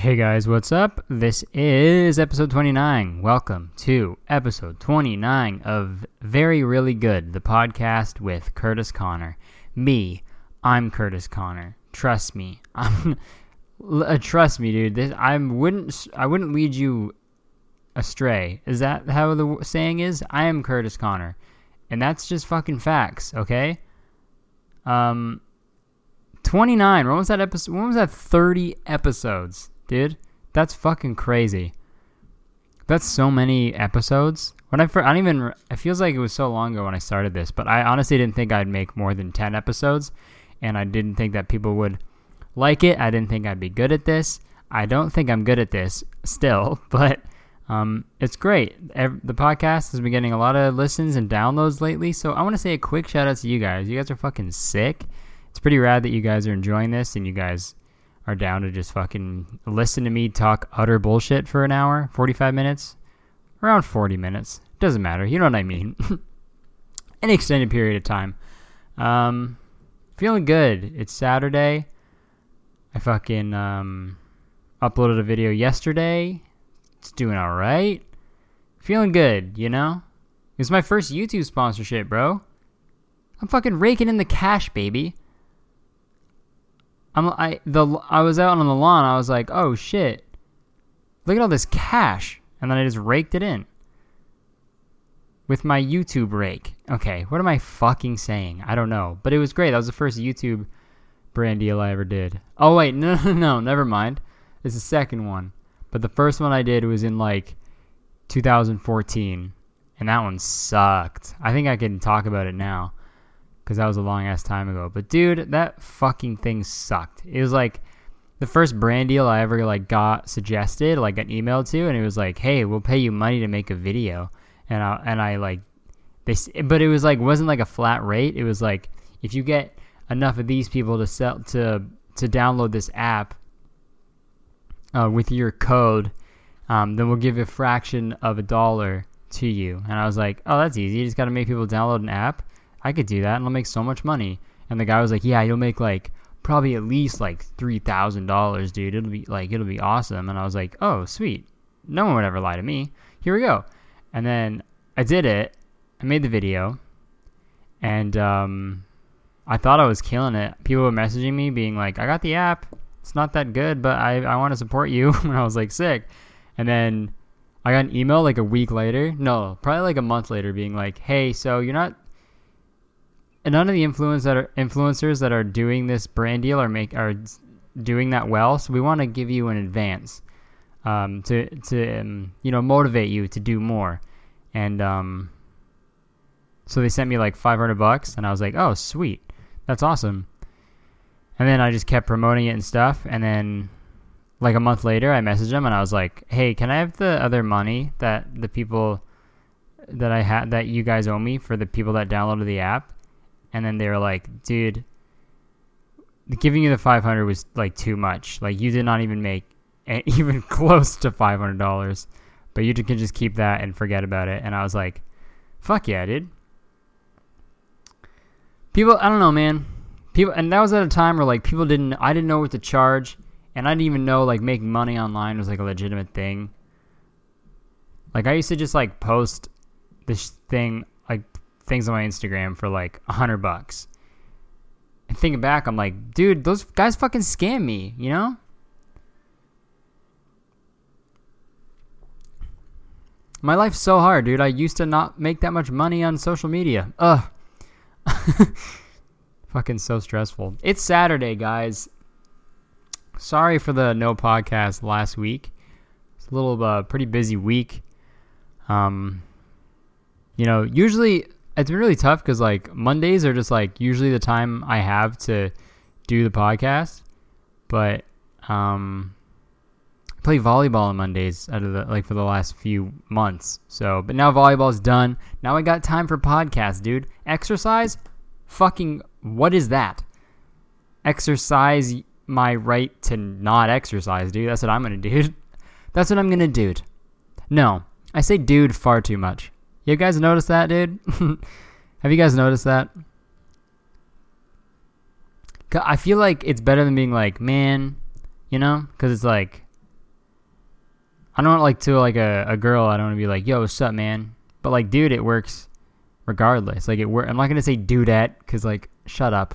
Hey guys, what's up? This is episode 29. Welcome to episode 29 of Very Really Good, the podcast with Curtis Connor. Me, I'm Curtis Connor. Trust me. I'm uh, trust me, dude. This I wouldn't I wouldn't lead you astray. Is that how the saying is? I am Curtis Connor. And that's just fucking facts, okay? Um 29. When was that episode? When was that 30 episodes, dude? That's fucking crazy. That's so many episodes. When I first, I don't even. It feels like it was so long ago when I started this, but I honestly didn't think I'd make more than 10 episodes, and I didn't think that people would like it. I didn't think I'd be good at this. I don't think I'm good at this still, but um, it's great. The podcast has been getting a lot of listens and downloads lately, so I want to say a quick shout out to you guys. You guys are fucking sick it's pretty rad that you guys are enjoying this and you guys are down to just fucking listen to me talk utter bullshit for an hour, 45 minutes, around 40 minutes. Doesn't matter. You know what I mean. An extended period of time. Um, feeling good. It's Saturday. I fucking um, uploaded a video yesterday. It's doing all right. Feeling good, you know? It's my first YouTube sponsorship, bro. I'm fucking raking in the cash, baby. I'm I the I was out on the lawn. I was like, oh shit, look at all this cash, and then I just raked it in with my YouTube rake. Okay, what am I fucking saying? I don't know, but it was great. That was the first YouTube brand deal I ever did. Oh wait, no, no, no, never mind. It's the second one, but the first one I did was in like 2014, and that one sucked. I think I can talk about it now because that was a long ass time ago. But dude, that fucking thing sucked. It was like the first brand deal I ever like got suggested, like got emailed to, and it was like, "Hey, we'll pay you money to make a video," and I and I like this, but it was like wasn't like a flat rate. It was like if you get enough of these people to sell to to download this app uh, with your code, um, then we'll give a fraction of a dollar to you. And I was like, oh, that's easy. You just got to make people download an app I could do that and I'll make so much money. And the guy was like, yeah, you'll make like probably at least like $3,000, dude. It'll be like, it'll be awesome. And I was like, oh, sweet. No one would ever lie to me. Here we go. And then I did it. I made the video. And um, I thought I was killing it. People were messaging me being like, I got the app. It's not that good, but I, I want to support you. and I was like, sick. And then I got an email like a week later. No, probably like a month later being like, hey, so you're not and none of the influence that are influencers that are doing this brand deal are make are doing that well. So we want to give you an advance um, to to um, you know motivate you to do more. And um, so they sent me like 500 bucks, and I was like, oh sweet, that's awesome. And then I just kept promoting it and stuff, and then like a month later, I messaged them and I was like, hey, can I have the other money that the people that I had that you guys owe me for the people that downloaded the app? And then they were like, dude, giving you the 500 was like too much. Like you did not even make even close to $500, but you can just keep that and forget about it. And I was like, fuck yeah, dude. People, I don't know, man. People, and that was at a time where like people didn't, I didn't know what to charge, and I didn't even know like making money online was like a legitimate thing. Like I used to just like post this thing things on my Instagram for like a hundred bucks. And thinking back, I'm like, dude, those guys fucking scam me, you know? My life's so hard, dude. I used to not make that much money on social media. Ugh. fucking so stressful. It's Saturday, guys. Sorry for the no podcast last week. It's a little uh, pretty busy week. Um, you know, usually it's been really tough because like Mondays are just like usually the time I have to do the podcast, but um, I play volleyball on Mondays out of the like for the last few months. So, but now volleyball's done. Now I got time for podcast, dude. Exercise, fucking what is that? Exercise my right to not exercise, dude. That's what I'm gonna do. That's what I'm gonna do. No, I say dude far too much. You guys noticed that, dude? Have you guys noticed that? I feel like it's better than being like, man, you know? Because it's like, I don't like to like a, a girl. I don't want to be like, "Yo, what's up, man?" But like, dude, it works regardless. Like it work. I'm not gonna say dudette because like, shut up.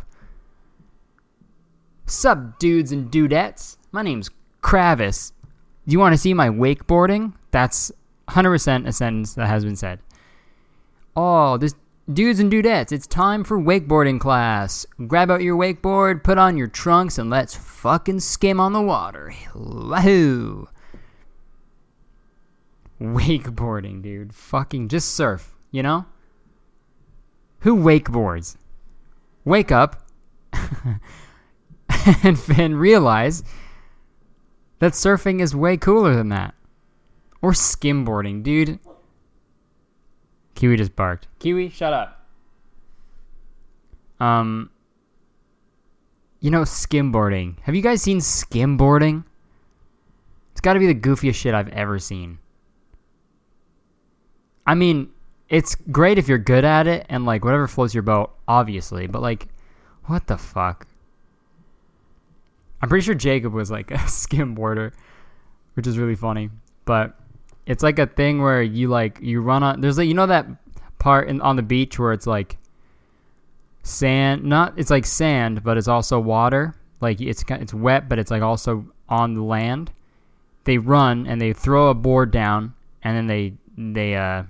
Sup, dudes and dudettes. My name's Kravis. Do you want to see my wakeboarding? That's 100% a sentence that has been said. Oh, this dudes and dudettes, it's time for wakeboarding class. Grab out your wakeboard, put on your trunks, and let's fucking skim on the water. Wahoo! Wakeboarding, dude. Fucking just surf, you know? Who wakeboards? Wake up and, and realize that surfing is way cooler than that. Or skimboarding, dude. Kiwi just barked. Kiwi, shut up. Um, you know, skimboarding. Have you guys seen skimboarding? It's got to be the goofiest shit I've ever seen. I mean, it's great if you're good at it and like whatever floats your boat, obviously. But like, what the fuck? I'm pretty sure Jacob was like a skimboarder, which is really funny. But it's like a thing where you like you run on. There's like you know that part in, on the beach where it's like sand. Not it's like sand, but it's also water. Like it's it's wet, but it's like also on the land. They run and they throw a board down, and then they they uh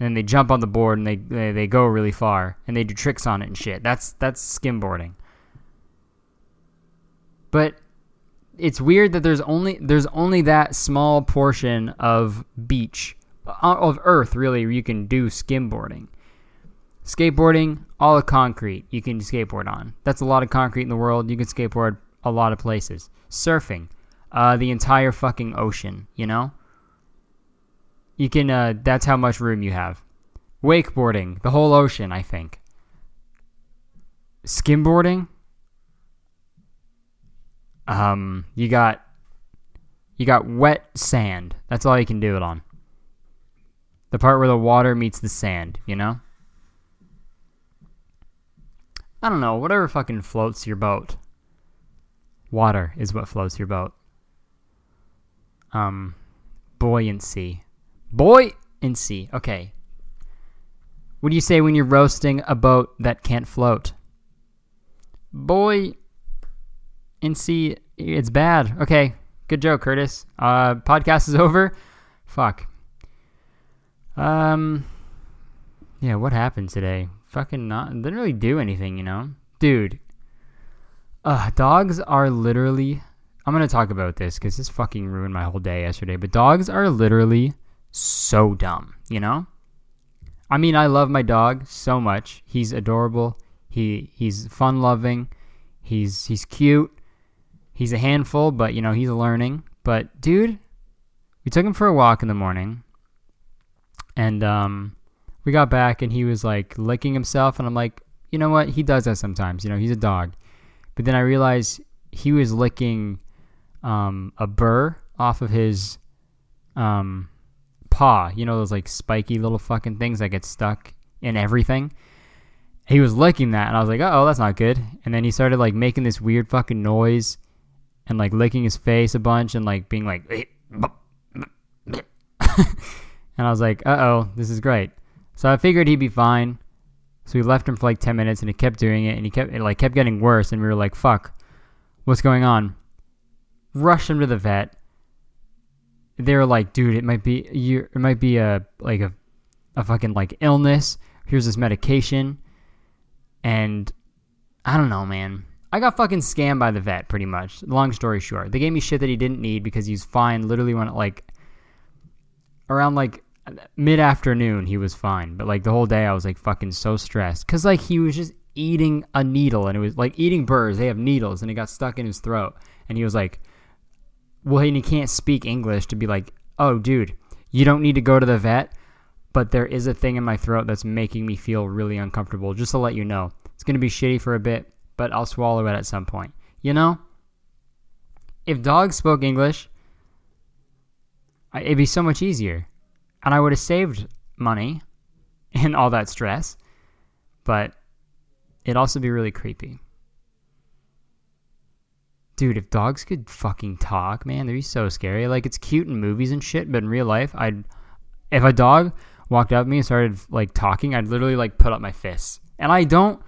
and they jump on the board and they, they they go really far and they do tricks on it and shit. That's that's skimboarding. But it's weird that there's only there's only that small portion of beach uh, of earth really you can do skimboarding. Skateboarding, all of concrete you can skateboard on. That's a lot of concrete in the world. You can skateboard a lot of places. Surfing, uh, the entire fucking ocean. You know. You can. Uh, that's how much room you have. Wakeboarding, the whole ocean. I think. Skimboarding, um, you got you got wet sand. That's all you can do it on. The part where the water meets the sand, you know? I don't know, whatever fucking floats your boat. Water is what floats your boat. Um buoyancy. Buoyancy. Okay. What do you say when you're roasting a boat that can't float? Boy and see it's bad. Okay, good joke, Curtis. Uh, podcast is over. Fuck. Um, yeah, what happened today? Fucking not. Didn't really do anything, you know, dude. Uh, dogs are literally. I'm gonna talk about this because this fucking ruined my whole day yesterday. But dogs are literally so dumb, you know. I mean, I love my dog so much. He's adorable. He he's fun loving. He's he's cute he's a handful, but you know, he's learning. But dude, we took him for a walk in the morning. And um we got back and he was like licking himself and I'm like, "You know what? He does that sometimes. You know, he's a dog." But then I realized he was licking um a burr off of his um paw. You know those like spiky little fucking things that get stuck in everything he was licking that and I was like, oh, that's not good. And then he started like making this weird fucking noise and like licking his face a bunch and like being like and I was like, "Uh oh, this is great." So I figured he'd be fine. So we left him for like ten minutes, and he kept doing it, and he kept it like kept getting worse, and we were like, "Fuck, what's going on?" Rushed him to the vet. They were like, "Dude, it might be you. It might be a like a a fucking like illness. Here's this medication." And I don't know, man. I got fucking scammed by the vet, pretty much. Long story short, they gave me shit that he didn't need because he's fine. Literally, when like around like mid afternoon, he was fine. But like the whole day, I was like fucking so stressed because like he was just eating a needle and it was like eating burrs. They have needles and it got stuck in his throat. And he was like, well, and he can't speak English to be like, oh, dude, you don't need to go to the vet, but there is a thing in my throat that's making me feel really uncomfortable. Just to let you know, it's gonna be shitty for a bit but I'll swallow it at some point. You know? If dogs spoke English, it'd be so much easier. And I would have saved money and all that stress, but it'd also be really creepy. Dude, if dogs could fucking talk, man, they'd be so scary. Like it's cute in movies and shit, but in real life, I'd if a dog walked up to me and started like talking, I'd literally like put up my fists. And I don't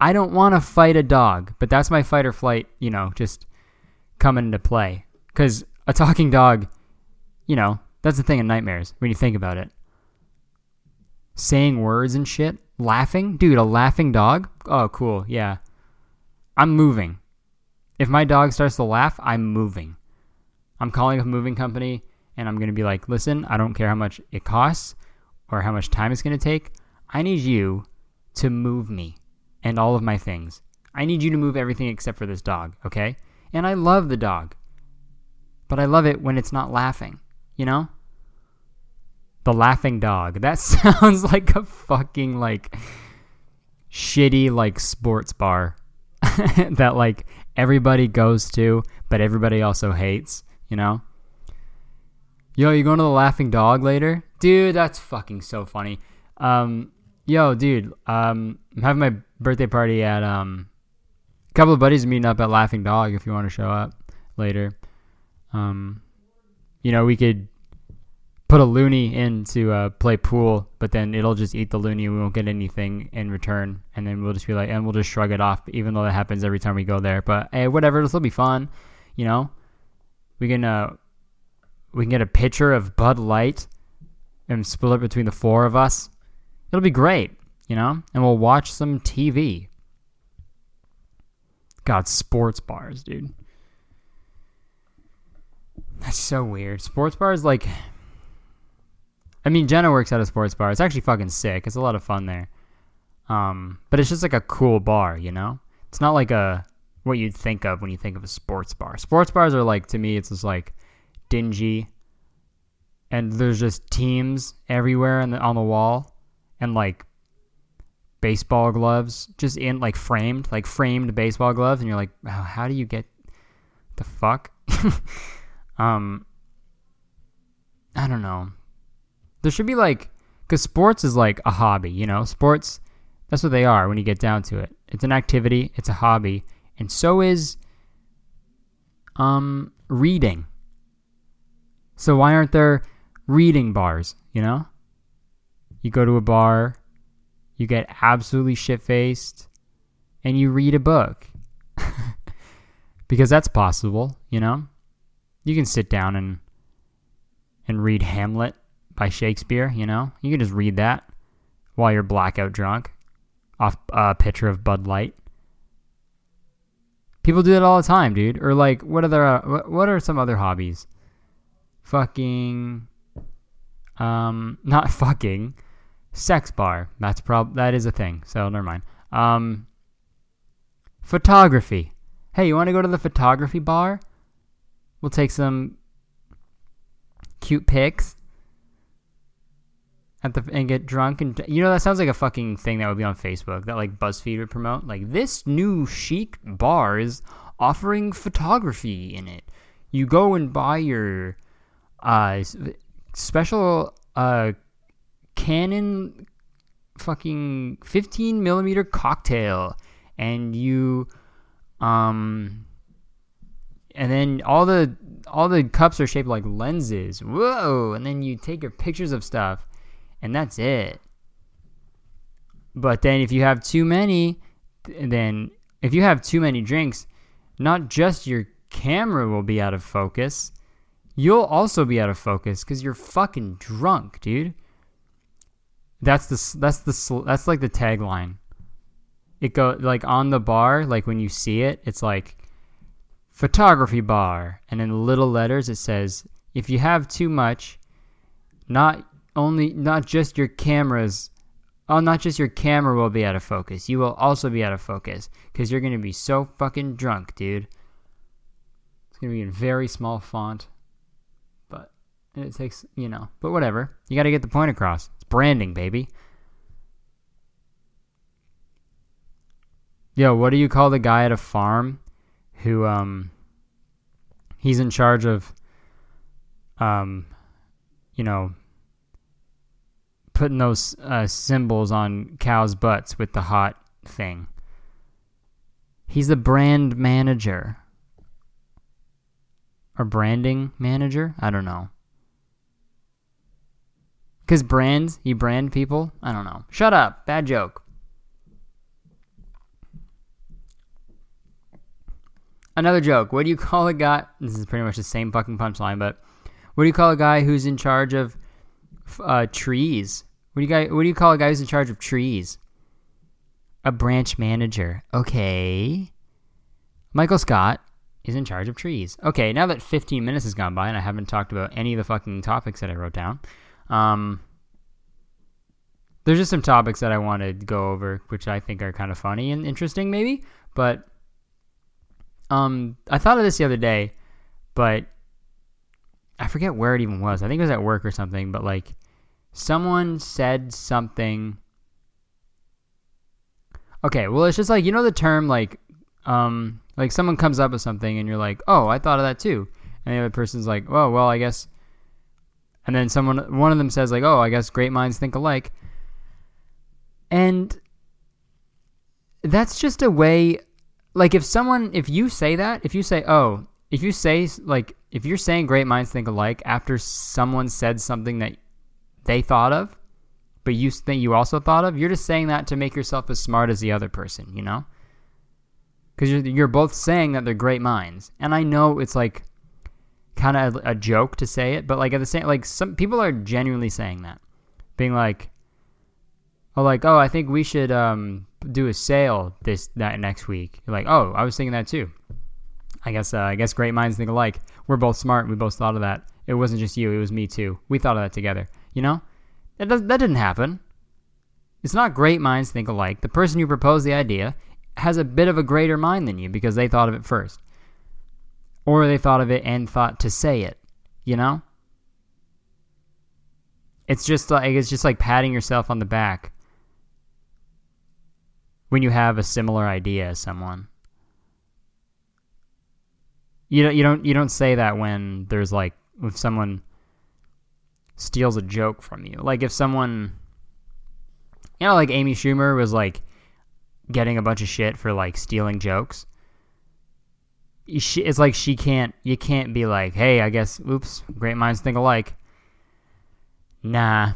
I don't want to fight a dog, but that's my fight or flight, you know, just coming into play. Cuz a talking dog, you know, that's the thing in nightmares when you think about it. Saying words and shit, laughing, dude, a laughing dog? Oh, cool. Yeah. I'm moving. If my dog starts to laugh, I'm moving. I'm calling a moving company and I'm going to be like, listen, I don't care how much it costs or how much time it's going to take. I need you to move me and all of my things. I need you to move everything except for this dog, okay? And I love the dog. But I love it when it's not laughing, you know? The laughing dog. That sounds like a fucking like shitty like sports bar that like everybody goes to, but everybody also hates, you know? Yo, you going to the Laughing Dog later? Dude, that's fucking so funny. Um, yo, dude, um, I'm having my birthday party at, um, a couple of buddies meeting up at Laughing Dog if you want to show up later. Um, you know, we could put a loonie in to uh, play pool, but then it'll just eat the loonie we won't get anything in return. And then we'll just be like, and we'll just shrug it off, even though that happens every time we go there. But hey, whatever, this will be fun. You know, we can uh, we can get a pitcher of Bud Light and split it between the four of us. It'll be great, you know, and we'll watch some TV. God, sports bars, dude. That's so weird. Sports bars, like I mean, Jenna works at a sports bar. It's actually fucking sick. It's a lot of fun there. Um, but it's just like a cool bar, you know? It's not like a what you'd think of when you think of a sports bar. Sports bars are like to me it's just like dingy and there's just teams everywhere on the on the wall and like baseball gloves just in like framed, like framed baseball gloves and you're like, "How do you get the fuck?" um I don't know. There should be like, because sports is like a hobby, you know? Sports, that's what they are when you get down to it. It's an activity, it's a hobby, and so is um, reading. So why aren't there reading bars, you know? You go to a bar, you get absolutely shit faced, and you read a book. because that's possible, you know? You can sit down and and read Hamlet by Shakespeare, you know? You can just read that while you're blackout drunk off a pitcher of Bud Light. People do that all the time, dude. Or like, what are there? What are some other hobbies? Fucking, um, not fucking, sex bar. That's prob that is a thing. So never mind. Um, photography. Hey, you want to go to the photography bar? We'll take some cute pics at the and get drunk and you know that sounds like a fucking thing that would be on Facebook that like BuzzFeed would promote. Like this new chic bar is offering photography in it. You go and buy your uh special uh Canon fucking 15 millimeter cocktail and you um and then all the all the cups are shaped like lenses. Whoa! And then you take your pictures of stuff and that's it. But then if you have too many, then if you have too many drinks, not just your camera will be out of focus, you'll also be out of focus because you're fucking drunk, dude. That's the that's the that's like the tagline. It go like on the bar, like when you see it, it's like photography bar, and in little letters it says, if you have too much, not only not just your cameras oh not just your camera will be out of focus you will also be out of focus because you're going to be so fucking drunk dude. It's going to be in very small font but it takes you know but whatever. You got to get the point across branding baby yo what do you call the guy at a farm who um he's in charge of um you know putting those uh, symbols on cows' butts with the hot thing. He's the brand manager. or branding manager. I don't know. Cause brands, you brand people. I don't know. Shut up. Bad joke. Another joke. What do you call a guy? This is pretty much the same fucking punchline, but what do you call a guy who's in charge of uh, trees? What do you guy? What do you call a guy who's in charge of trees? A branch manager. Okay. Michael Scott is in charge of trees. Okay, now that 15 minutes has gone by and I haven't talked about any of the fucking topics that I wrote down, um, there's just some topics that I want to go over, which I think are kind of funny and interesting, maybe. But um, I thought of this the other day, but I forget where it even was. I think it was at work or something. But like, someone said something. Okay, well, it's just like you know the term like, um, like someone comes up with something and you're like, oh, I thought of that too, and the other person's like, oh, well, I guess. And then someone, one of them says like, oh, I guess great minds think alike. And that's just a way like if someone if you say that if you say oh if you say like if you're saying great minds think alike after someone said something that they thought of but you think you also thought of you're just saying that to make yourself as smart as the other person you know because you're, you're both saying that they're great minds and i know it's like kind of a, a joke to say it but like at the same like some people are genuinely saying that being like oh like oh i think we should um do a sale this that next week. You're like, oh, I was thinking that too. I guess uh, I guess great minds think alike. We're both smart. We both thought of that. It wasn't just you. It was me too. We thought of that together. You know, that does, that didn't happen. It's not great minds think alike. The person who proposed the idea has a bit of a greater mind than you because they thought of it first, or they thought of it and thought to say it. You know. It's just like it's just like patting yourself on the back when you have a similar idea as someone. You don't you don't you don't say that when there's like if someone steals a joke from you. Like if someone you know like Amy Schumer was like getting a bunch of shit for like stealing jokes. She, it's like she can't you can't be like, "Hey, I guess oops, great minds think alike." Nah,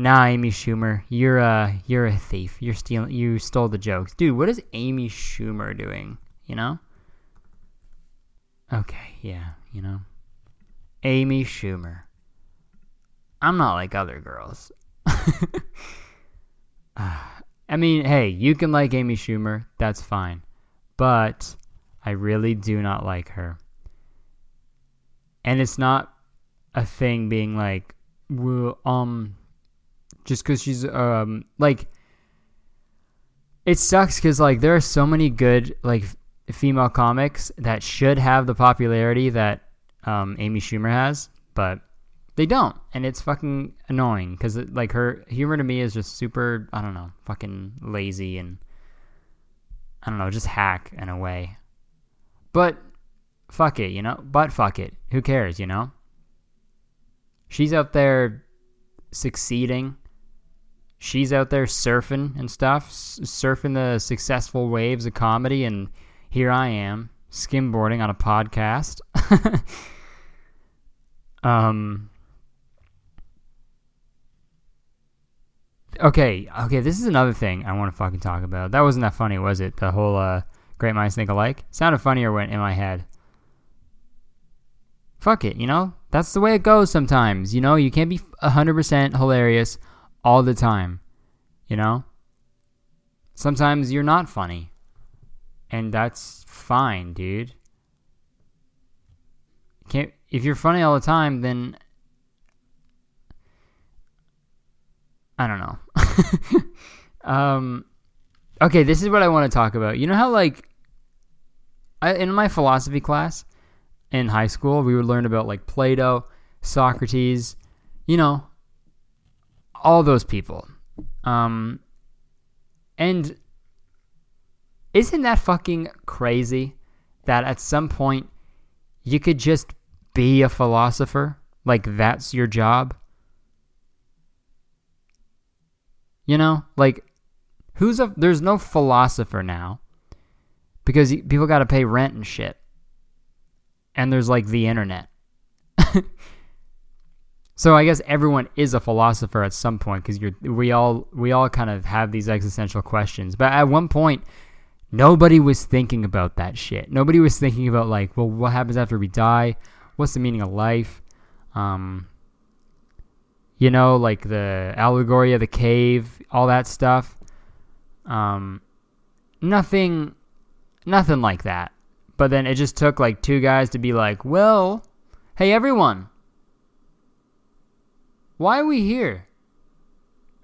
Nah, Amy Schumer, you're a you're a thief. You're stealing. You stole the jokes, dude. What is Amy Schumer doing? You know? Okay, yeah, you know. Amy Schumer. I'm not like other girls. Ah, I mean, hey, you can like Amy Schumer. That's fine, but I really do not like her. And it's not a thing being like, well, um just because she's um like it sucks because like there are so many good like female comics that should have the popularity that um, Amy Schumer has, but they don't, and it's fucking annoying because like her humor to me is just super I don't know fucking lazy and I don't know just hack in a way, but fuck it, you know. But fuck it, who cares, you know? She's out there succeeding she's out there surfing and stuff, surfing the successful waves of comedy, and here I am skimboarding on a podcast. um. Okay, okay, this is another thing I want to fucking talk about. That wasn't that funny, was it? The whole uh, Great Minds Think Alike? Sounded funnier when in my head. Fuck it, you know? That's the way it goes sometimes, you know? You can't be 100% hilarious all the time. You know? Sometimes you're not funny. And that's fine, dude. Can't if you're funny all the time, then I don't know. um okay, this is what I want to talk about. You know how like I, in my philosophy class in high school, we would learn about like Plato, Socrates, you know, all those people. Um, and isn't that fucking crazy that at some point you could just be a philosopher? Like that's your job? You know, like who's a there's no philosopher now because people got to pay rent and shit. and there's like the internet. so I guess everyone is a philosopher at some point because you're we all we all kind of have these existential questions. But at one point, nobody was thinking about that shit. Nobody was thinking about like, well, what happens after we die? What's the meaning of life? Um, you know, like the allegory of the cave, all that stuff. Um, nothing, nothing like that. But then it just took like two guys to be like, well, hey everyone, why are we here?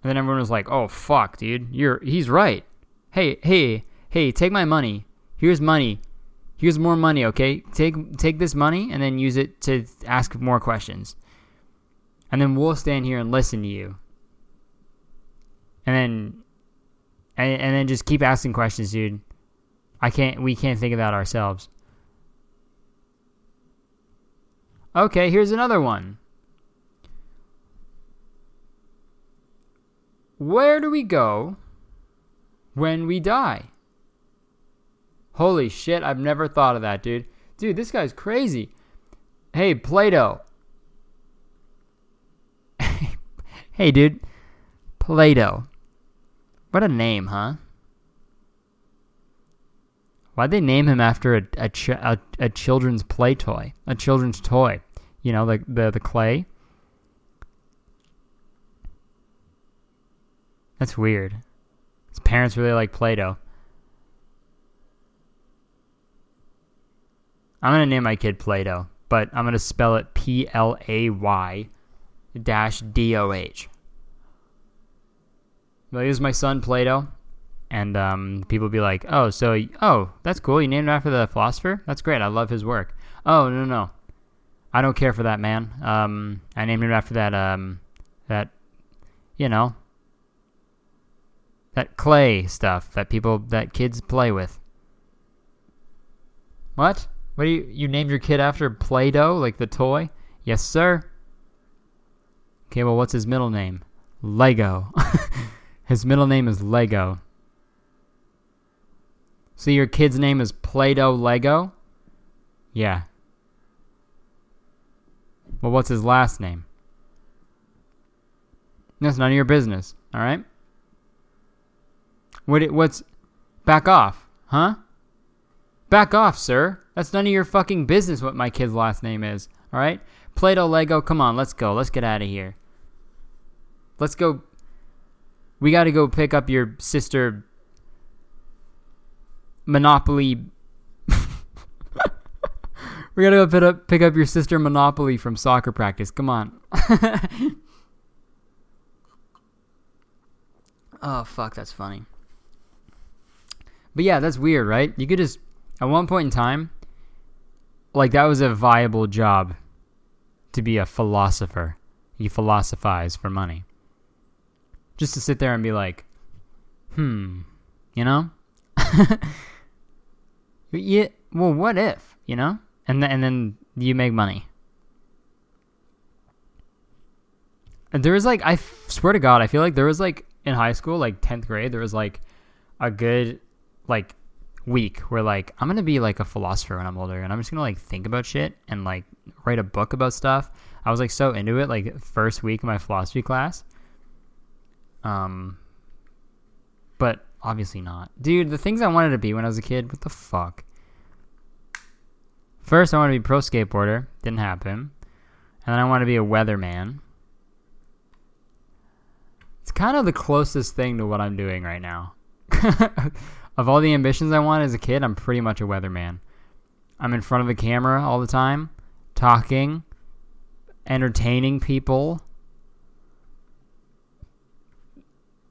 And then everyone was like, oh fuck, dude, you're he's right. Hey, hey, hey, take my money. Here's money. Here's more money, okay? Take take this money and then use it to ask more questions. And then we'll stand here and listen to you. And then and, and then just keep asking questions, dude. I can't we can't think of that ourselves. Okay, here's another one. Where do we go when we die? Holy shit, I've never thought of that, dude. Dude, this guy's crazy. Hey, Plato. hey, dude. Plato. What a name, huh? Why'd they name him after a, a, ch- a, a, children's play toy? A children's toy. You know, the, the, the clay? That's weird. His parents really like Play Doh. I'm to name my kid Play Doh, but I'm to spell it P L A Y dash D O H. My son Play Doh. And um, people be like, oh, so, oh, that's cool. You named him after the philosopher? That's great. I love his work. Oh, no, no. I don't care for that man. Um, I named him after that, um, that, you know, that clay stuff that people, that kids play with. What? What do you, you named your kid after Play-Doh, like the toy? Yes, sir. Okay, well, what's his middle name? Lego. his middle name is Lego. So your kid's name is Play-Doh Lego? Yeah. Well, what's his last name? That's none of your business, all right? What? What's? Back off, huh? Back off, sir. That's none of your fucking business. What my kid's last name is, all right? Play-Doh Lego. Come on, let's go. Let's get out of here. Let's go. We got to go pick up your sister Monopoly. we gotta go pick up, pick up your sister Monopoly from soccer practice. Come on. oh, fuck, that's funny. But yeah, that's weird, right? You could just, at one point in time, like that was a viable job to be a philosopher. You philosophize for money. Just to sit there and be like, hmm, you know? Yeah. Well, what if you know? And then and then you make money. There was like I f- swear to God, I feel like there was like in high school, like tenth grade, there was like a good like week where like I'm gonna be like a philosopher when I'm older, and I'm just gonna like think about shit and like write a book about stuff. I was like so into it, like first week of my philosophy class. Um, but Obviously not. Dude, the things I wanted to be when I was a kid, what the fuck? First, I wanted to be pro skateboarder. Didn't happen. And then I wanted to be a weatherman. It's kind of the closest thing to what I'm doing right now. of all the ambitions I wanted as a kid, I'm pretty much a weatherman. I'm in front of the camera all the time, talking, entertaining people.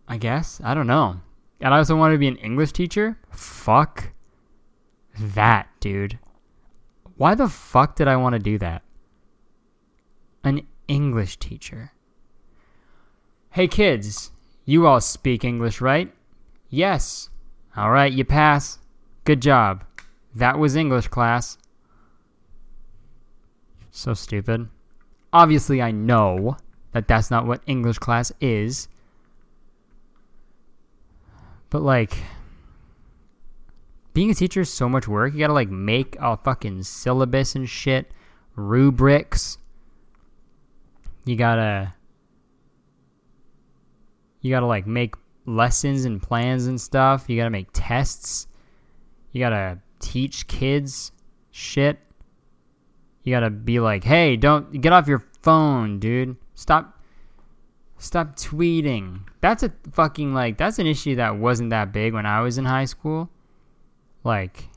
I guess. I don't know. And I also wanted to be an English teacher? Fuck that, dude. Why the fuck did I want to do that? An English teacher. Hey kids, you all speak English, right? Yes. All right, you pass. Good job. That was English class. So stupid. Obviously, I know that that's not what English class is. But like being a teacher is so much work. You gotta like make a fucking syllabus and shit, rubrics. You gotta you gotta like make lessons and plans and stuff. You gotta make tests. You gotta teach kids shit. You gotta be like, hey, don't get off your phone, dude. Stop stop tweeting. That's a fucking like that's an issue that wasn't that big when I was in high school. Like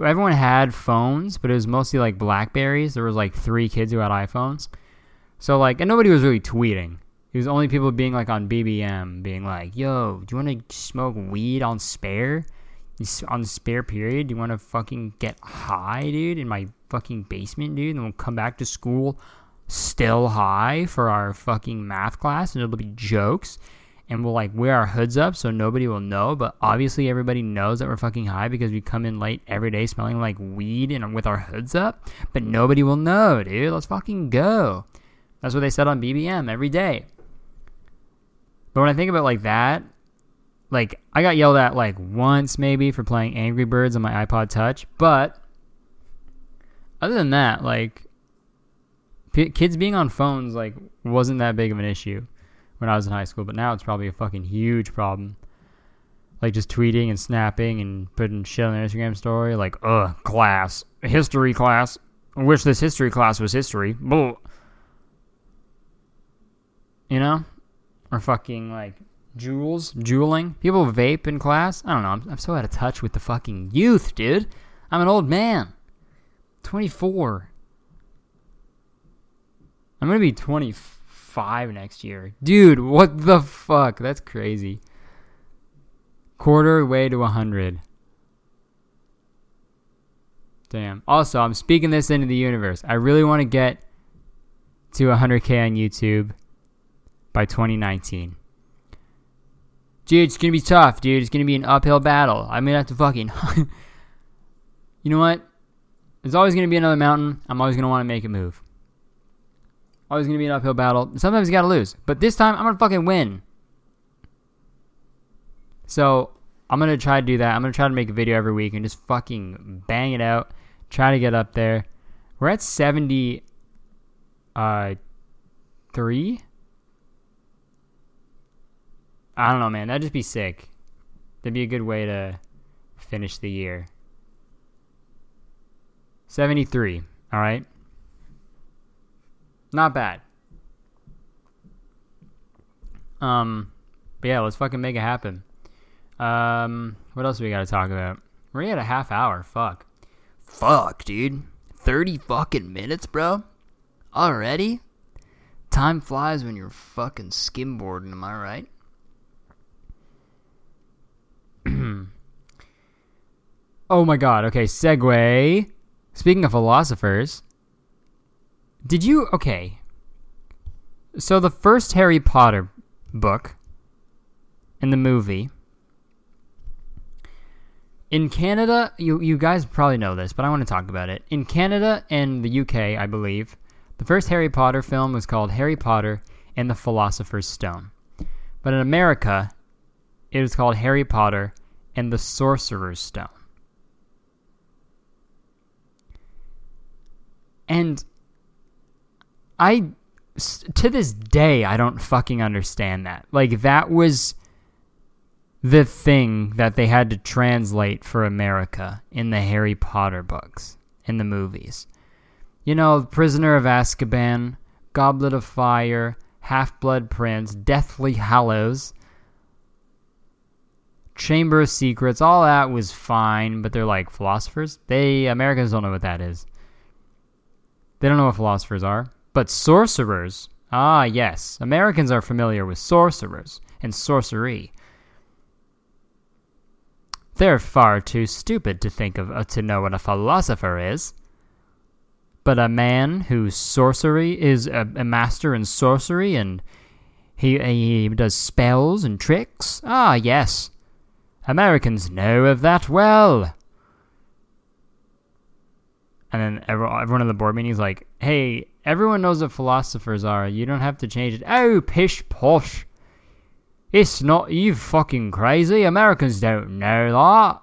everyone had phones, but it was mostly like Blackberries. There was like three kids who had iPhones. So like and nobody was really tweeting. It was only people being like on BBM, being like, "Yo, do you want to smoke weed on spare? On spare period? Do you want to fucking get high, dude, in my fucking basement, dude? And we'll come back to school still high for our fucking math class, and it'll be jokes." And we'll like wear our hoods up so nobody will know, but obviously everybody knows that we're fucking high because we come in late every day smelling like weed and with our hoods up, but nobody will know, dude. Let's fucking go. That's what they said on BBM every day. But when I think about like that, like I got yelled at like once maybe for playing Angry Birds on my iPod Touch, but other than that, like p- kids being on phones like wasn't that big of an issue when I was in high school, but now it's probably a fucking huge problem. Like just tweeting and snapping and putting shit on their Instagram story, like, ugh, class, history class. I wish this history class was history. Bull. You know? or fucking like Juuls, Juuling. People vape in class. I don't know. I'm, I'm so out of touch with the fucking youth, dude. I'm an old man. 24. I'm gonna be 25 next year. Dude, what the fuck? That's crazy. Quarter way to 100. Damn. Also, I'm speaking this into the universe. I really want to get to 100k on YouTube by 2019. Dude, it's gonna be tough, dude. It's gonna be an uphill battle. I'm gonna have to fucking. you know what? There's always gonna be another mountain. I'm always gonna want to make a move. Always gonna be an uphill battle. Sometimes you gotta lose, but this time I'm gonna fucking win. So I'm gonna try to do that. I'm gonna try to make a video every week and just fucking bang it out. Try to get up there. We're at 70. Uh, three. I don't know, man. That'd just be sick. That'd be a good way to finish the year. 73. All right. Not bad. Um, but yeah, let's fucking make it happen. Um, what else we got to talk about? We're at a half hour. Fuck. Fuck, dude. 30 fucking minutes, bro? Already? Time flies when you're fucking skimboarding, am I right? oh my god, okay, segue. Speaking of philosophers, did you. Okay. So the first Harry Potter book in the movie. In Canada, you, you guys probably know this, but I want to talk about it. In Canada and the UK, I believe, the first Harry Potter film was called Harry Potter and the Philosopher's Stone. But in America, it was called Harry Potter and the Sorcerer's Stone. And I to this day I don't fucking understand that. Like that was the thing that they had to translate for America in the Harry Potter books, in the movies. You know, Prisoner of Azkaban, Goblet of Fire, Half Blood Prince, Deathly Hallows, Chamber of Secrets, all that was fine, but they're like philosophers. They Americans don't know what that is. They don't know what philosophers are. But sorcerers, ah yes, Americans are familiar with sorcerers and sorcery. They're far too stupid to think of uh, to know what a philosopher is. But a man whose sorcery is a, a master in sorcery and he, he does spells and tricks, ah yes, Americans know of that well. And then everyone in the board meeting is like, hey, everyone knows what philosophers are. You don't have to change it. Oh, pish posh. It's not you fucking crazy. Americans don't know that.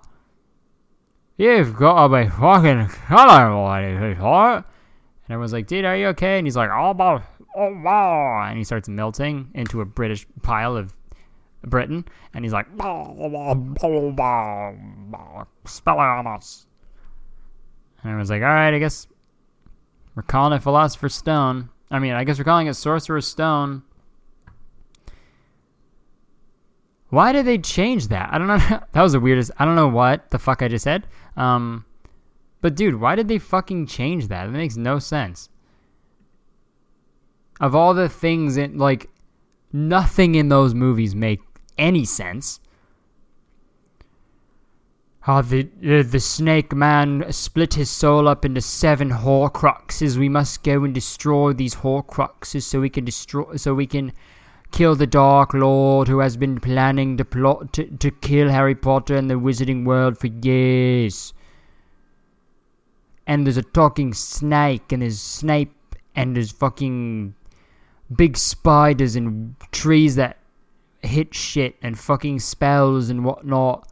You've got to be fucking colorblind, sweetheart. And everyone's like, dude, are you okay? And he's like, oh, my, oh, my. And he starts melting into a British pile of Britain. And he's like, Spellianus. And everyone's like, all right, I guess we're calling it Philosopher's Stone. I mean, I guess we're calling it Sorcerer's Stone. Why did they change that? I don't know. that was the weirdest. I don't know what the fuck I just said. Um, but dude, why did they fucking change that? It makes no sense. Of all the things in like nothing in those movies make any sense. How the uh, the snake man split his soul up into seven Horcruxes. We must go and destroy these Horcruxes so we can destroy so we can kill the Dark Lord who has been planning to plot to, to kill Harry Potter and the Wizarding World for years. And there's a talking snake, and there's Snape, and there's fucking big spiders and trees that hit shit, and fucking spells and whatnot.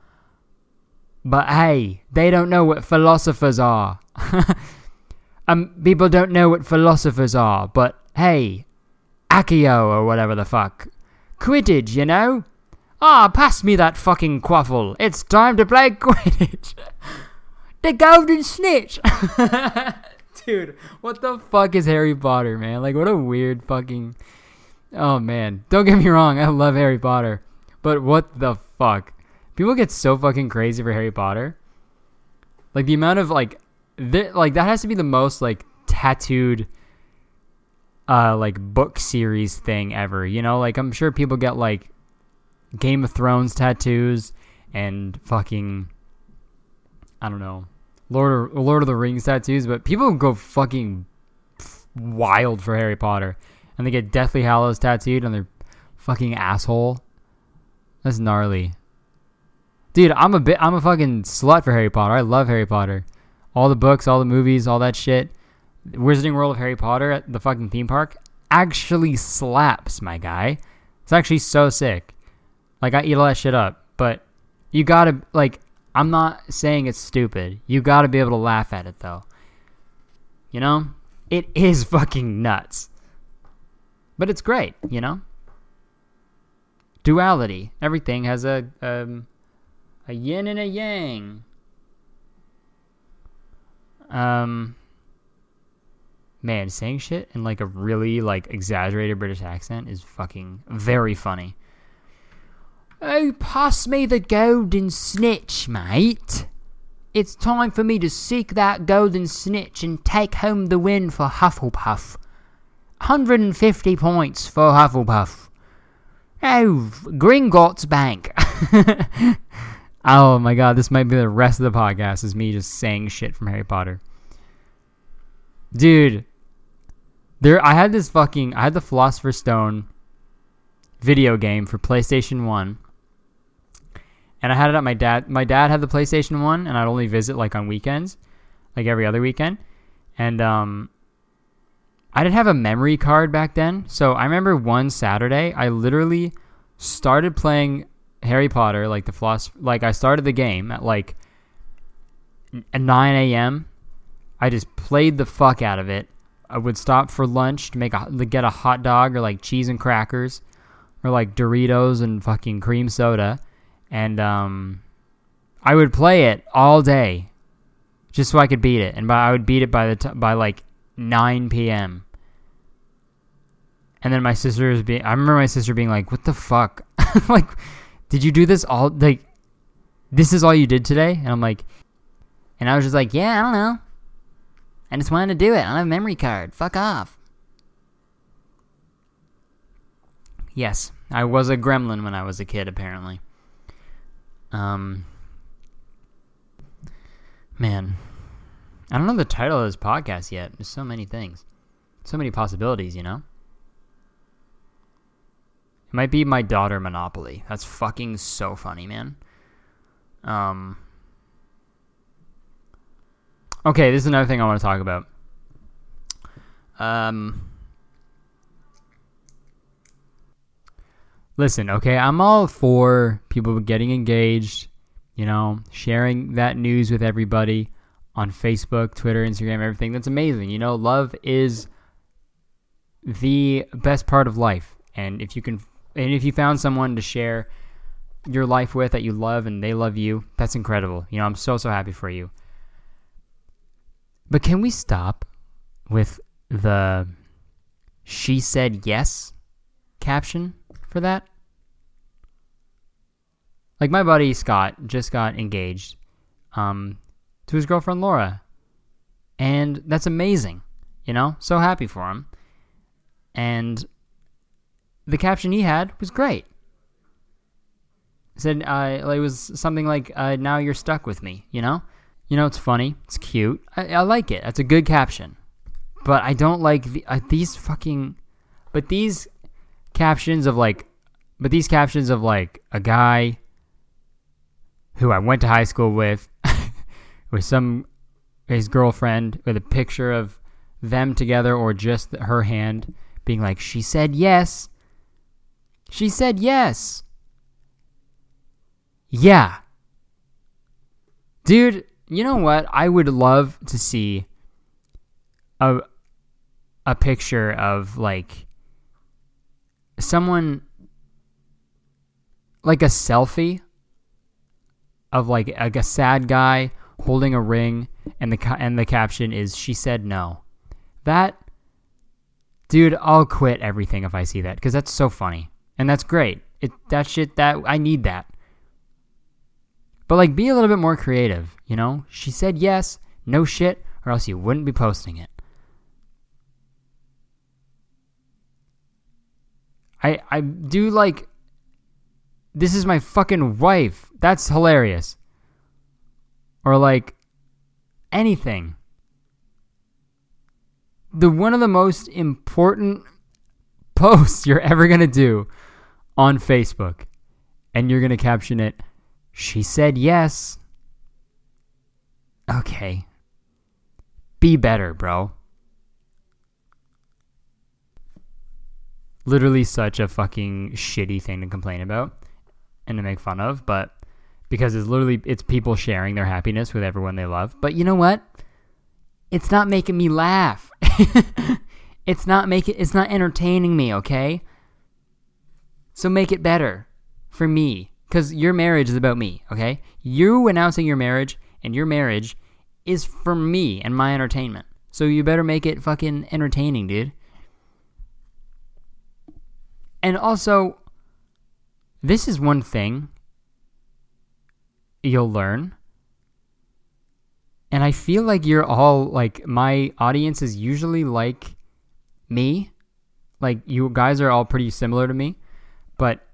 But hey, they don't know what philosophers are. um, people don't know what philosophers are, but hey, Accio or whatever the fuck. Quidditch, you know? Ah, pass me that fucking quaffle. It's time to play Quidditch. the Golden Snitch. Dude, what the fuck is Harry Potter, man? Like, what a weird fucking. Oh, man. Don't get me wrong, I love Harry Potter. But what the fuck? People get so fucking crazy for Harry Potter. Like, the amount of, like. Th- like, that has to be the most, like, tattooed uh like book series thing ever. You know, like I'm sure people get like Game of Thrones tattoos and fucking I don't know Lord of, Lord of the Rings tattoos, but people go fucking wild for Harry Potter, and they get Deathly Hallows tattooed on their fucking asshole. That's gnarly, dude. I'm a bit. I'm a fucking slut for Harry Potter. I love Harry Potter, all the books, all the movies, all that shit. Wizarding World of Harry Potter at the fucking theme park actually slaps, my guy. It's actually so sick. Like I eat all that shit up, but you gotta like. I'm not saying it's stupid. You gotta be able to laugh at it though. You know, it is fucking nuts, but it's great. You know, duality. Everything has a um, a yin and a yang. Um man, saying shit in like a really like exaggerated British accent is fucking very funny. Oh, pass me the golden snitch, mate. It's time for me to seek that golden snitch and take home the win for Hufflepuff. 150 points for Hufflepuff. Oh, Gringotts Bank. oh my god, this might be the rest of the podcast is me just saying shit from Harry Potter. Dude, there, I had this fucking, I had the Philosopher's Stone video game for PlayStation One, and I had it at my dad. My dad had the PlayStation One, and I'd only visit like on weekends, like every other weekend, and um, I didn't have a memory card back then. So I remember one Saturday, I literally started playing Harry Potter, like the philosopher. Like I started the game at like at 9 a.m. I just played the fuck out of it I would stop for lunch to make a get a hot dog or like cheese and crackers or like Doritos and fucking cream soda and um I would play it all day just so I could beat it and by I would beat it by the t- by like 9 p.m. And then my sister was being I remember my sister being like, "What the fuck? like did you do this all like this is all you did today?" And I'm like and I was just like, "Yeah, I don't know. I just wanted to do it on a memory card. Fuck off. Yes, I was a gremlin when I was a kid, apparently. Um, man, I don't know the title of this podcast yet. There's so many things, so many possibilities, you know? It might be my daughter Monopoly. That's fucking so funny, man. Um, Okay, this is another thing I want to talk about. Um, listen, okay, I'm all for people getting engaged, you know, sharing that news with everybody on Facebook, Twitter, Instagram, everything. That's amazing. You know, love is the best part of life. And if you can and if you found someone to share your life with that you love and they love you, that's incredible. You know, I'm so so happy for you. But can we stop with the she said yes caption for that? Like my buddy Scott just got engaged um, to his girlfriend Laura. And that's amazing. You know? So happy for him. And the caption he had was great. It said uh, it was something like uh, "Now you're stuck with me," you know. You know, it's funny, it's cute. I, I like it. That's a good caption. But I don't like the, uh, these fucking. But these captions of like, but these captions of like a guy who I went to high school with, with some his girlfriend with a picture of them together or just her hand being like, she said yes. She said yes. Yeah. Dude, you know what? I would love to see a a picture of like someone like a selfie of like, a sad guy holding a ring and the and the caption is she said no. That dude, I'll quit everything if I see that cuz that's so funny. And that's great. It that shit that I need that. But like be a little bit more creative, you know? She said yes, no shit, or else you wouldn't be posting it. I I do like this is my fucking wife. That's hilarious. Or like anything. The one of the most important posts you're ever going to do on Facebook and you're going to caption it she said yes. Okay. Be better, bro. Literally such a fucking shitty thing to complain about and to make fun of, but because it's literally it's people sharing their happiness with everyone they love. But you know what? It's not making me laugh. it's not making it's not entertaining me, okay? So make it better for me cuz your marriage is about me, okay? You announcing your marriage and your marriage is for me and my entertainment. So you better make it fucking entertaining, dude. And also this is one thing you'll learn. And I feel like you're all like my audience is usually like me. Like you guys are all pretty similar to me. But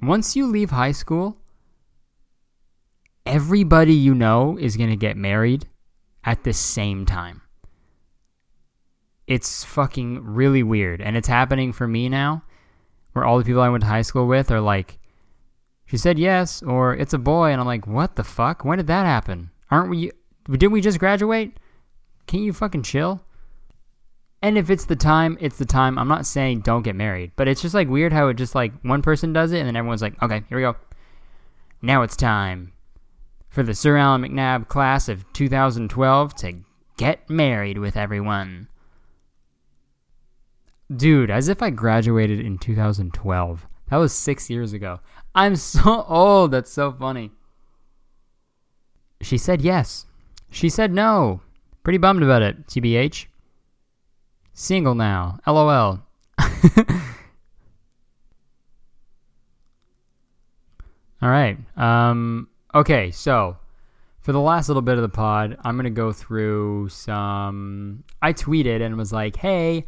once you leave high school, everybody you know is going to get married at the same time. It's fucking really weird. And it's happening for me now, where all the people I went to high school with are like she said yes, or it's a boy, and I'm like, what the fuck? When did that happen? Aren't we? Didn't we just graduate? Can't you fucking chill? And if it's the time, it's the time. I'm not saying don't get married, but it's just like weird how it just like one person does it, and then everyone's like, okay, here we go. Now it's time for the Sir Allan MacNab class of 2012 to get married with everyone. Dude, as if I graduated in 2012. That was six years ago. I'm so old. That's so funny. She said yes. She said no. Pretty bummed about it, TBH. Single now. LOL. All right. Um, okay, so for the last little bit of the pod, I'm going to go through some. I tweeted and was like, hey,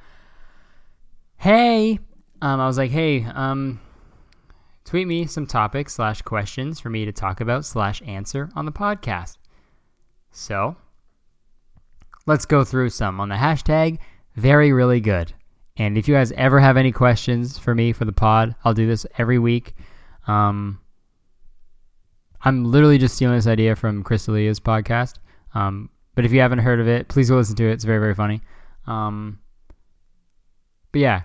hey. Um, I was like, hey, um, Tweet me some topics slash questions for me to talk about slash answer on the podcast. So, let's go through some on the hashtag very really good. And if you guys ever have any questions for me for the pod, I'll do this every week. Um, I'm literally just stealing this idea from Chris D'Elia's podcast. Um, but if you haven't heard of it, please go listen to it. It's very, very funny. Um, but yeah,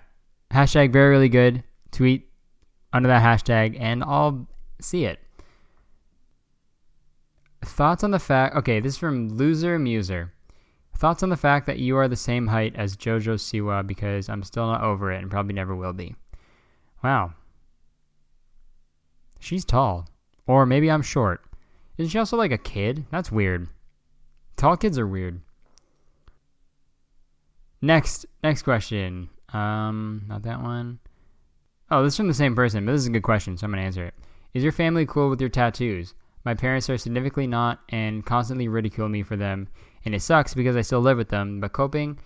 hashtag very, really good. Tweet under that hashtag and I'll see it. Thoughts on the fact. Okay, this is from Loser Muser. Thoughts on the fact that you are the same height as JoJo Siwa because I'm still not over it and probably never will be. Wow. She's tall. Or maybe I'm short. Isn't she also like a kid? That's weird. Tall kids are weird. Next, next question. Um, not that one. Oh, this is from the same person, but this is a good question, so I'm gonna answer it. Is your family cool with your tattoos? My parents are significantly not and constantly ridicule me for them, and it sucks because I still live with them, but coping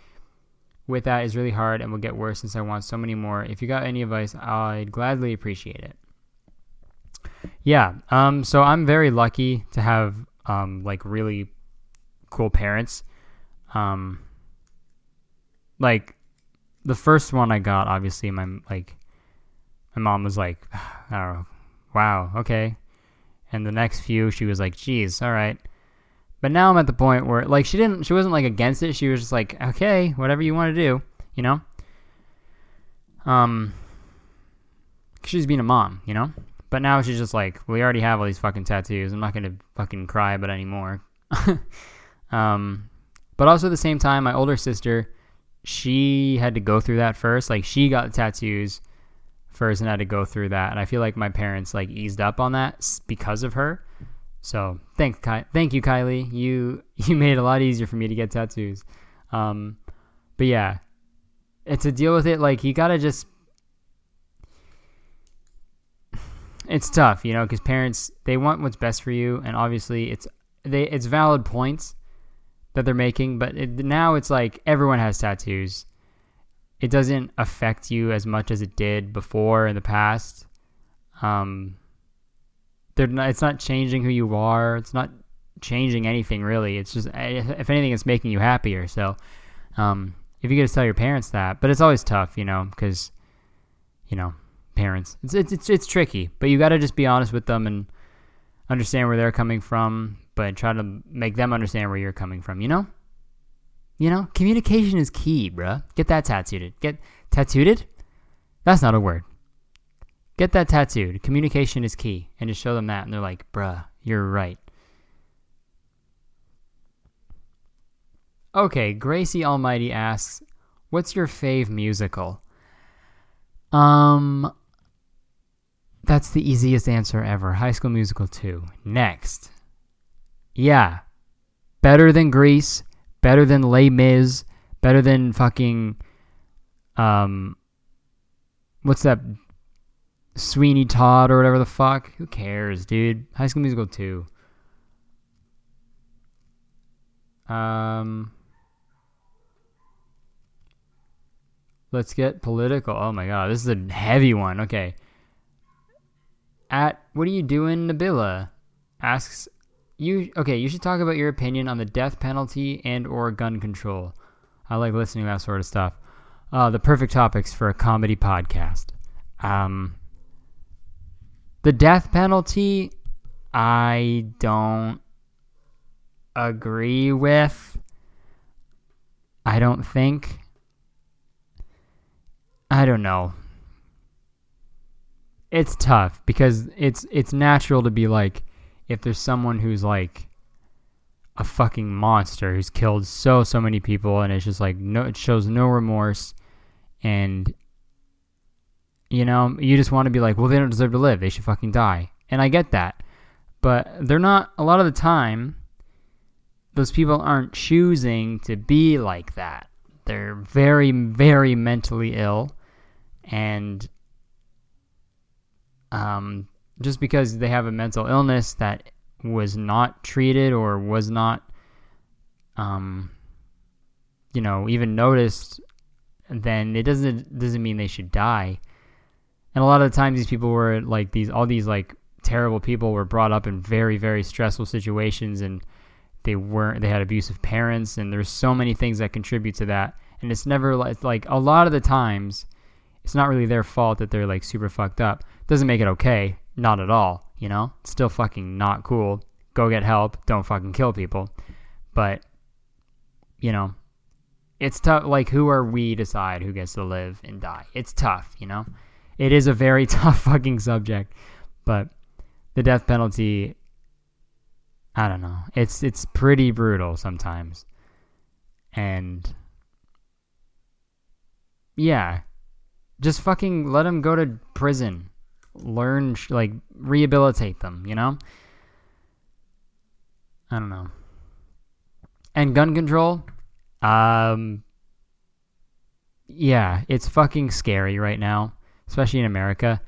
with that is really hard and will get worse since I want so many more. If you got any advice, I'd gladly appreciate it. Yeah, um, so I'm very lucky to have um, like really cool parents. Um, like the first one I got, obviously, my like my mom was like, I don't know, wow, okay. And the next few, she was like, geez, all right. But now I'm at the point where like she didn't, she wasn't like against it. She was just like, okay, whatever you want to do, you know. Um, she's being a mom, you know. But now she's just like, we already have all these fucking tattoos. I'm not gonna fucking cry about anymore. um, but also at the same time, my older sister, she had to go through that first. Like she got the tattoos first and had to go through that. And I feel like my parents like eased up on that because of her. So thank thank you, Kylie. You you made it a lot easier for me to get tattoos. Um, but yeah, and to deal with it, like you gotta just. It's tough, you know, because parents they want what's best for you, and obviously it's they it's valid points that they're making, but it, now it's like everyone has tattoos. It doesn't affect you as much as it did before in the past. Um, they're not, it's not changing who you are. It's not changing anything really. It's just if anything, it's making you happier. So, um, if you get to tell your parents that, but it's always tough, you know, because you know parents. It's it's it's, it's tricky, but you got to just be honest with them and understand where they're coming from but try to make them understand where you're coming from, you know? You know, communication is key, bruh. Get that tattooed. Get tattooed? That's not a word. Get that tattooed. Communication is key. And just show them that. And they're like, bruh, you're right. Okay, Gracie Almighty asks, What's your fave musical? Um, that's the easiest answer ever. High School Musical 2. Next. Yeah. Better than Grease, better than Les Mis, better than fucking um what's that Sweeney Todd or whatever the fuck? Who cares, dude? High School Musical 2. Um Let's get political. Oh my god, this is a heavy one. Okay. At what are you doing, Nabila? Asks you okay? You should talk about your opinion on the death penalty and or gun control. I like listening to that sort of stuff. Uh, the perfect topics for a comedy podcast. Um, the death penalty, I don't agree with. I don't think. I don't know. It's tough because it's it's natural to be like if there's someone who's like a fucking monster who's killed so so many people and it's just like no it shows no remorse and you know? You just want to be like well they don't deserve to live. They should fucking die. And i get that. But they're not a lot of the time those people aren't choosing to be like that. They're very very mentally ill and um just because they have a mental illness that was not treated or was not um you know even noticed then it doesn't doesn't mean they should die and a lot of the times these people were like these all these like terrible people were brought up in very very stressful situations and they weren't they had abusive parents and there's so many things that contribute to that and it's never like like a lot of the times it's not really their fault that they're like super fucked up doesn't make it okay not at all, you know? It's still fucking not cool. Go get help. Don't fucking kill people. But, you know, it's tough. Like, who are we to decide who gets to live and die? It's tough, you know? It is a very tough fucking subject. But the death penalty, I don't know. It's it's pretty brutal sometimes. And yeah, just fucking let them go to prison. Learn like rehabilitate them, you know? I don't know. And gun control um yeah, it's fucking scary right now, especially in America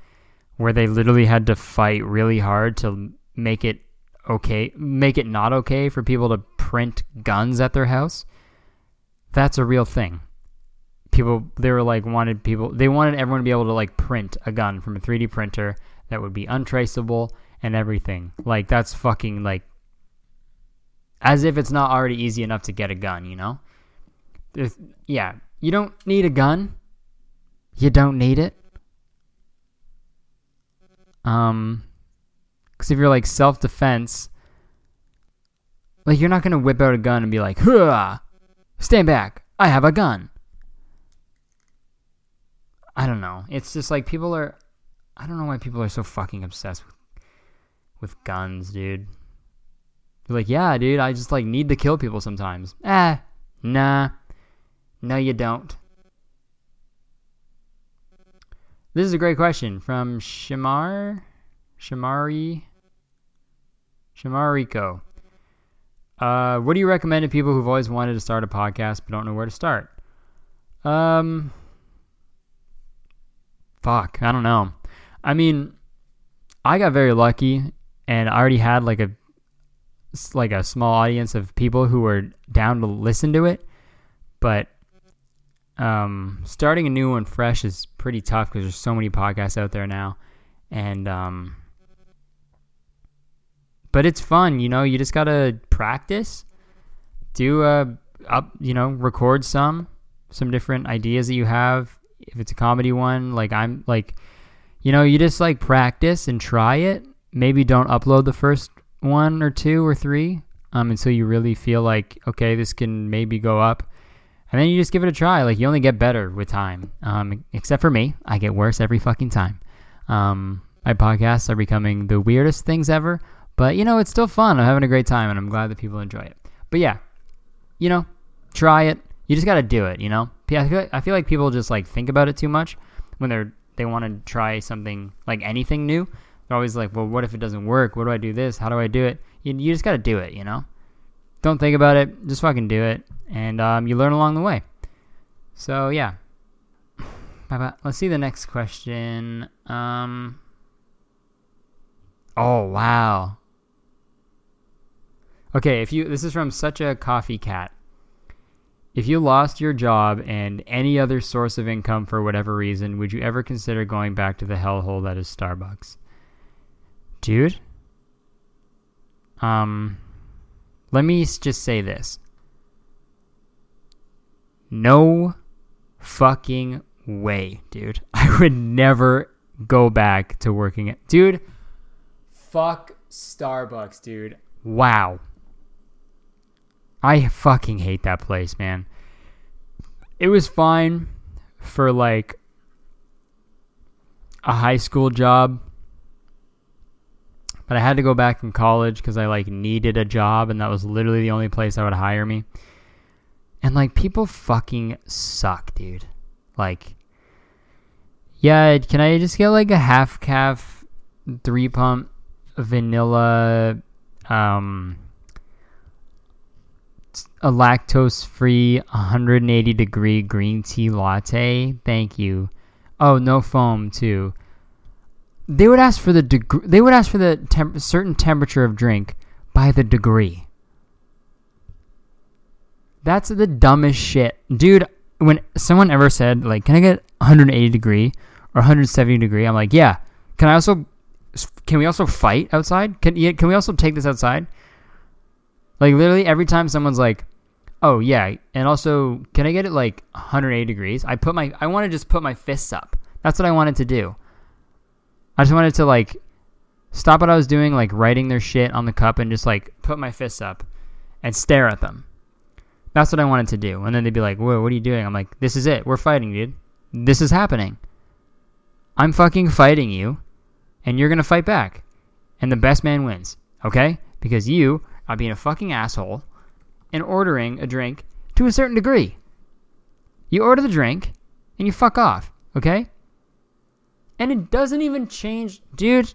where they literally had to fight really hard to make it okay, make it not okay for people to print guns at their house. That's a real thing. People, they were like, wanted people, they wanted everyone to be able to like print a gun from a 3D printer that would be untraceable and everything. Like, that's fucking like, as if it's not already easy enough to get a gun, you know? Yeah, you don't need a gun. You don't need it. Um, because if you're like self defense, like you're not gonna whip out a gun and be like, "Huh, stand back, I have a gun." I don't know. It's just like people are. I don't know why people are so fucking obsessed with with guns, dude. You're like, yeah, dude, I just like need to kill people sometimes. Eh, nah, no, you don't. This is a great question from Shamar, Shamari, Shamariko. Uh, what do you recommend to people who've always wanted to start a podcast but don't know where to start? Um, fuck, I don't know. I mean, I got very lucky, and I already had like a like a small audience of people who were down to listen to it. But um, starting a new one fresh is pretty tough because there's so many podcasts out there now, and um, but it's fun. You know, you just gotta practice, do a up, you know, record some some different ideas that you have. If it's a comedy one, like I'm like, you know, you just like practice and try it. Maybe don't upload the first one or two or three um, until you really feel like okay, this can maybe go up and then you just give it a try. Like you only get better with time. Um, except for me, I get worse every fucking time. Um, my podcasts are becoming the weirdest things ever, but you know it's still fun. I'm having a great time, and I'm glad that people enjoy it. But yeah, you know, try it. You just got to do it. You know, I feel, like, I feel like people just like think about it too much when they're they want to try something like anything new. They're always like, well, what if it doesn't work? What do I do this? How do I do it? You, you just got to do it. You know, don't think about it. Just fucking do it and um, you learn along the way. So yeah. Let's see the next question. Um, oh wow. Okay, if you this is from such a coffee cat. If you lost your job and any other source of income for whatever reason, would you ever consider going back to the hellhole that is Starbucks? Dude? Um let me just say this. No fucking way, dude. I would never go back to working at. Dude, fuck Starbucks, dude. Wow. I fucking hate that place, man. It was fine for like a high school job. But I had to go back in college because I like needed a job and that was literally the only place that would hire me. And like people fucking suck, dude. Like yeah, can I just get like a half caf three pump vanilla um a lactose free 180 degree green tea latte? Thank you. Oh, no foam too. They would ask for the degree. They would ask for the certain temperature of drink by the degree. That's the dumbest shit. Dude, when someone ever said, like, can I get 180 degree or 170 degree? I'm like, yeah. Can I also, can we also fight outside? Can, can we also take this outside? Like, literally every time someone's like, oh, yeah. And also, can I get it like 180 degrees? I put my, I want to just put my fists up. That's what I wanted to do. I just wanted to, like, stop what I was doing, like, writing their shit on the cup and just, like, put my fists up and stare at them. That's what I wanted to do. And then they'd be like, whoa, what are you doing? I'm like, this is it. We're fighting, dude. This is happening. I'm fucking fighting you, and you're to fight back. And the best man wins, okay? Because you are being a fucking asshole and ordering a drink to a certain degree. You order the drink and you fuck off, okay? And it doesn't even change, dude.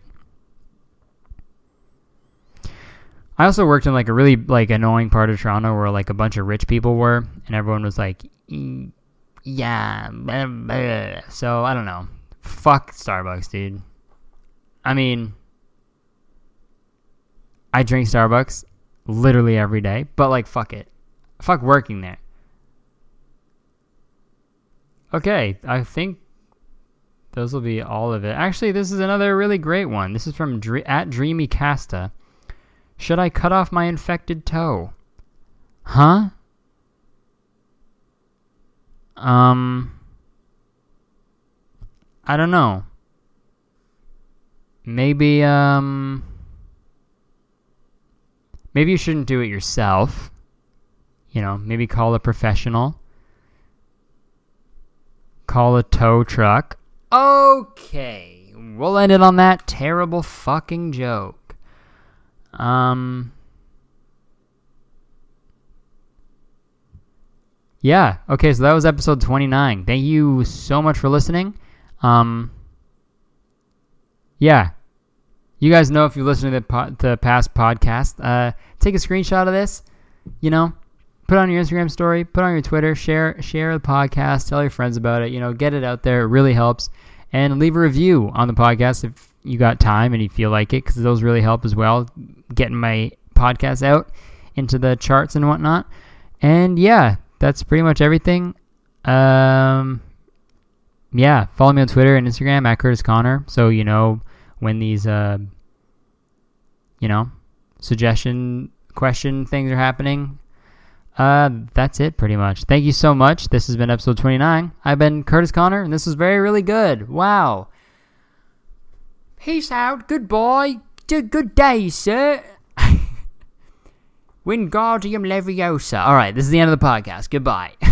I also worked in like a really like annoying part of Toronto where like a bunch of rich people were, and everyone was like, "E- "Yeah," blah, blah." so I don't know. Fuck Starbucks, dude. I mean, I drink Starbucks literally every day, but like, fuck it, fuck working there. Okay, I think those will be all of it. Actually, this is another really great one. This is from at Dreamy Casta. Should I cut off my infected toe? Huh? Um. I don't know. Maybe, um. Maybe you shouldn't do it yourself. You know, maybe call a professional. Call a tow truck. Okay. We'll end it on that terrible fucking joke. Um. Yeah. Okay. So that was episode 29. Thank you so much for listening. Um. Yeah. You guys know if you listen to the, po- the past podcast, uh, take a screenshot of this. You know, put on your Instagram story, put on your Twitter, share share the podcast, tell your friends about it. You know, get it out there. It really helps. And leave a review on the podcast if you got time and you feel like it, because those really help as well, getting my podcast out into the charts and whatnot. And yeah, that's pretty much everything. Um, yeah, follow me on Twitter and Instagram at Curtis Conner, so you know when these uh, you know, suggestion question things are happening. Uh, that's it pretty much. Thank you so much. This has been episode 29. I've been Curtis Conner, and this was very, really good. Wow. Peace out. Goodbye. Good day, sir. Wingardium Leviosa. All right, this is the end of the podcast. Goodbye.